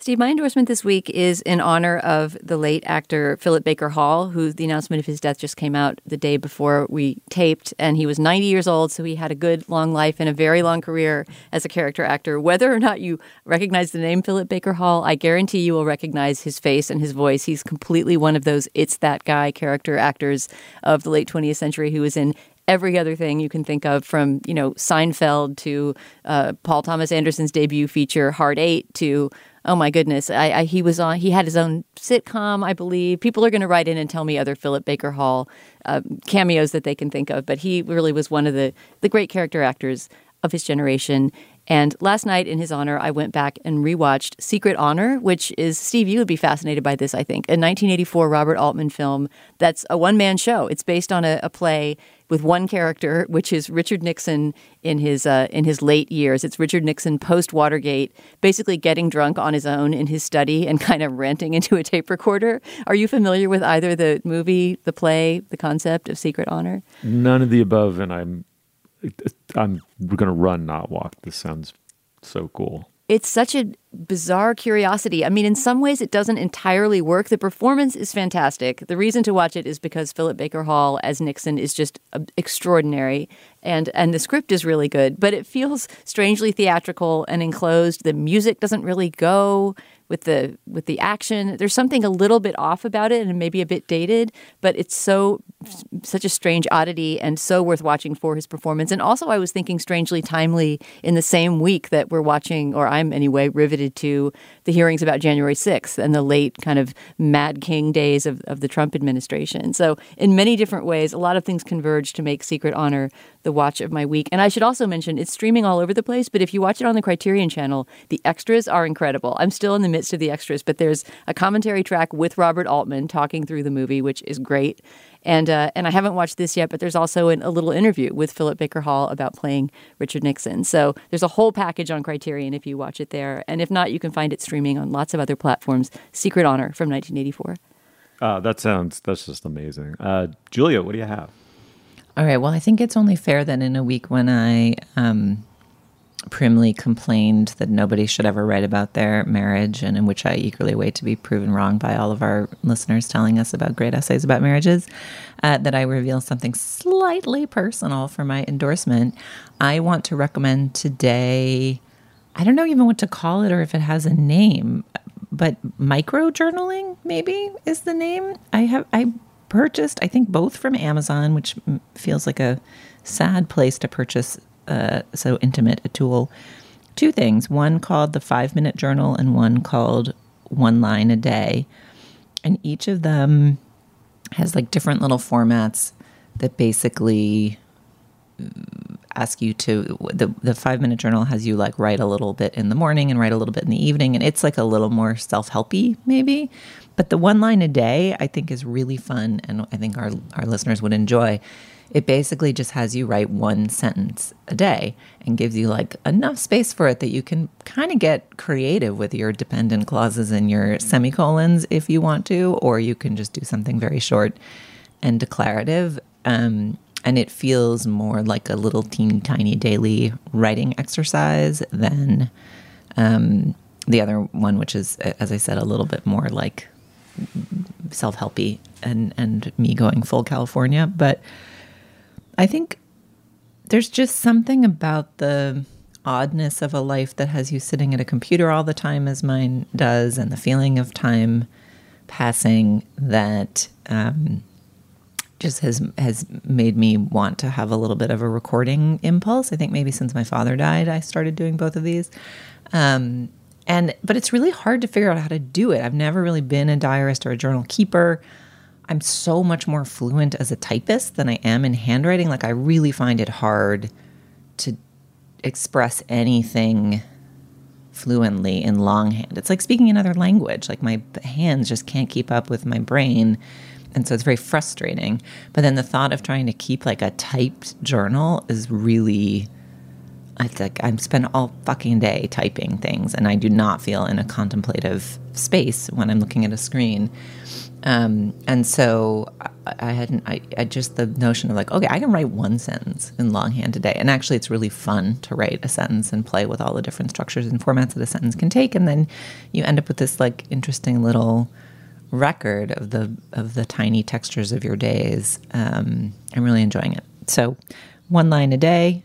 Steve, my endorsement this week is in honor of the late actor Philip Baker Hall, who the announcement of his death just came out the day before we taped. And he was 90 years old, so he had a good long life and a very long career as a character actor. Whether or not you recognize the name Philip Baker Hall, I guarantee you will recognize his face and his voice. He's completely one of those it's that guy character actors of the late 20th century who was in every other thing you can think of from you know Seinfeld to uh, Paul Thomas Anderson's debut feature Hard Eight to oh my goodness. I, I, he was on he had his own sitcom I believe. People are going to write in and tell me other Philip Baker Hall uh, cameos that they can think of but he really was one of the the great character actors of his generation. And last night, in his honor, I went back and rewatched Secret Honor, which is, Steve, you would be fascinated by this, I think, a 1984 Robert Altman film that's a one man show. It's based on a, a, play with one character, which is Richard Nixon in his, uh, in his late years. It's Richard Nixon post Watergate, basically getting drunk on his own in his study and kind of ranting into a tape recorder. Are you familiar with either the movie, the play, the concept of Secret Honor? None of the above, and I'm I'm going to run, not walk. This sounds so cool. It's such a bizarre curiosity. I mean, in some ways, it doesn't entirely work. The performance is fantastic. The reason to watch it is because Philip Baker Hall as Nixon is just uh, extraordinary, and and the script is really good. But it feels strangely theatrical and enclosed. The music doesn't really go with the with the action. There's something a little bit off about it and maybe a bit dated, but it's so such a strange oddity and so worth watching for his performance. And also I was thinking strangely timely in the same week that we're watching or I'm anyway riveted to the hearings about January 6th and the late kind of Mad King days of, of the Trump administration. So in many different ways, a lot of things converge to make Secret Honor the watch of my week. And I should also mention it's streaming all over the place, but if you watch it on the Criterion channel, the extras are incredible. I'm still in the midst of the extras, but there's a commentary track with Robert Altman talking through the movie, which is great. And uh, and I haven't watched this yet, but there's also an, a little interview with Philip Baker Hall about playing Richard Nixon. So there's a whole package on Criterion if you watch it there, and if not, you can find it streaming on lots of other platforms. Secret Honor from 1984. Uh, that sounds that's just amazing. Uh, Julia, what do you have? All right. Well, I think it's only fair that in a week when I um, primly complained that nobody should ever write about their marriage, and in which I eagerly wait to be proven wrong by all of our listeners telling us about great essays about marriages, uh, that I reveal something slightly personal for my endorsement. I want to recommend today, I don't know even what to call it or if it has a name, but micro journaling maybe is the name. I have, I purchased, I think both from Amazon, which feels like a sad place to purchase uh, so intimate a tool. Two things one called the Five Minute Journal, and one called One Line a Day. And each of them has like different little formats that basically ask you to the the 5 minute journal has you like write a little bit in the morning and write a little bit in the evening and it's like a little more self-helpy maybe but the one line a day I think is really fun and I think our our listeners would enjoy it basically just has you write one sentence a day and gives you like enough space for it that you can kind of get creative with your dependent clauses and your semicolons if you want to, or you can just do something very short and declarative. Um, and it feels more like a little teeny tiny daily writing exercise than um, the other one, which is, as I said, a little bit more like self helpy and and me going full California, but I think there's just something about the oddness of a life that has you sitting at a computer all the time, as mine does, and the feeling of time passing that um, just has has made me want to have a little bit of a recording impulse. I think maybe since my father died, I started doing both of these. Um, and but it's really hard to figure out how to do it. I've never really been a diarist or a journal keeper. I'm so much more fluent as a typist than I am in handwriting. Like, I really find it hard to express anything fluently in longhand. It's like speaking another language. Like, my hands just can't keep up with my brain. And so it's very frustrating. But then the thought of trying to keep like a typed journal is really I think I'm spend all fucking day typing things, and I do not feel in a contemplative space when I'm looking at a screen. Um, and so I, I hadn't, I, I, just the notion of like, okay, I can write one sentence in longhand today. And actually, it's really fun to write a sentence and play with all the different structures and formats that a sentence can take. And then you end up with this like interesting little record of the of the tiny textures of your days. Um, I'm really enjoying it. So, one line a day,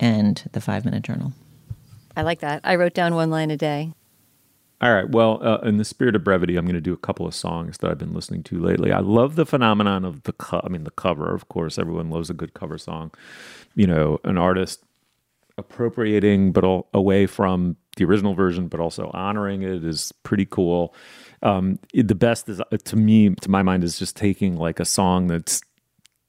and the five minute journal. I like that. I wrote down one line a day. All right. Well, uh, in the spirit of brevity, I'm going to do a couple of songs that I've been listening to lately. I love the phenomenon of the co- I mean, the cover. Of course, everyone loves a good cover song. You know, an artist appropriating, but all, away from the original version, but also honoring it is pretty cool. Um, it, the best is uh, to me, to my mind, is just taking like a song that's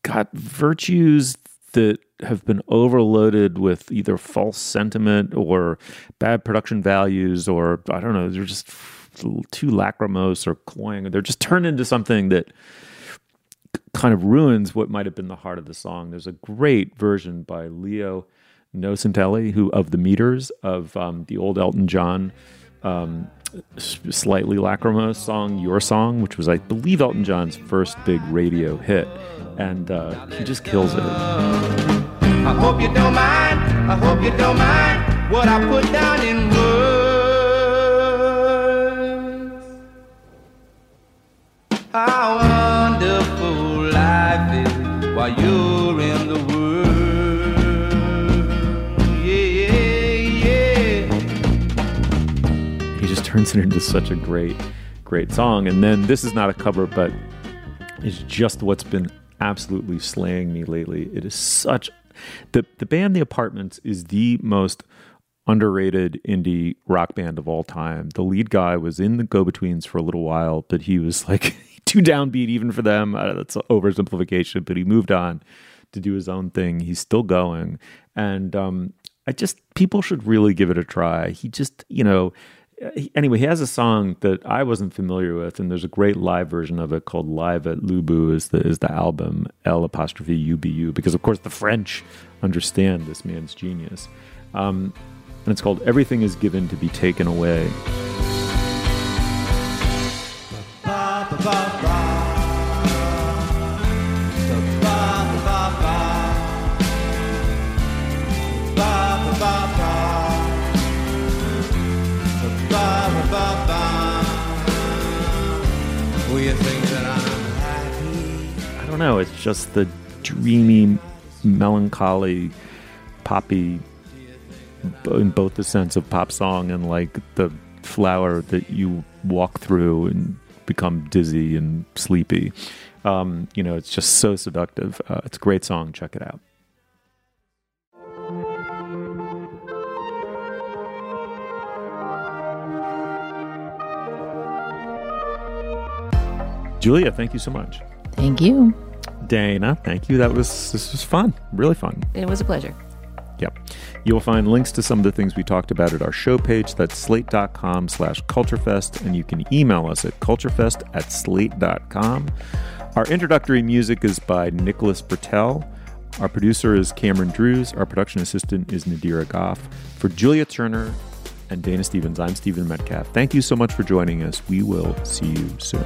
got virtues that have been overloaded with either false sentiment or bad production values, or I don't know, they're just too lachrymose or cloying. They're just turned into something that kind of ruins what might have been the heart of the song. There's a great version by Leo Nocentelli, who of the Meters of um, the old Elton John. Um, slightly lachrymose song, Your Song, which was, I believe, Elton John's first big radio hit. And uh, he just kills it. I hope you don't mind. I hope you don't mind what I put down in words. How wonderful life is while you're in the world. Yeah, yeah. He just turns it into such a great, great song. And then this is not a cover, but it's just what's been absolutely slaying me lately. It is such the the band The Apartments is the most underrated indie rock band of all time. The lead guy was in the Go Betweens for a little while, but he was like too downbeat even for them. Uh, that's oversimplification, but he moved on to do his own thing. He's still going, and um, I just people should really give it a try. He just you know anyway, he has a song that I wasn't familiar with, and there's a great live version of it called "Live at Lubu." is the is the album L apostrophe U B U because of course the French understand this man's genius, um, and it's called "Everything Is Given to Be Taken Away." Know. It's just the dreamy, melancholy, poppy, in both the sense of pop song and like the flower that you walk through and become dizzy and sleepy. Um, you know, it's just so seductive. Uh, it's a great song. Check it out. Julia, thank you so much. Thank you. Dana, thank you. That was this was fun. Really fun. It was a pleasure. Yep. You'll find links to some of the things we talked about at our show page. That's slate.com slash culturefest. And you can email us at culturefest at slate.com. Our introductory music is by Nicholas Britell. Our producer is Cameron Drewes. Our production assistant is Nadira Goff. For Julia Turner and Dana Stevens, I'm Stephen Metcalf. Thank you so much for joining us. We will see you soon.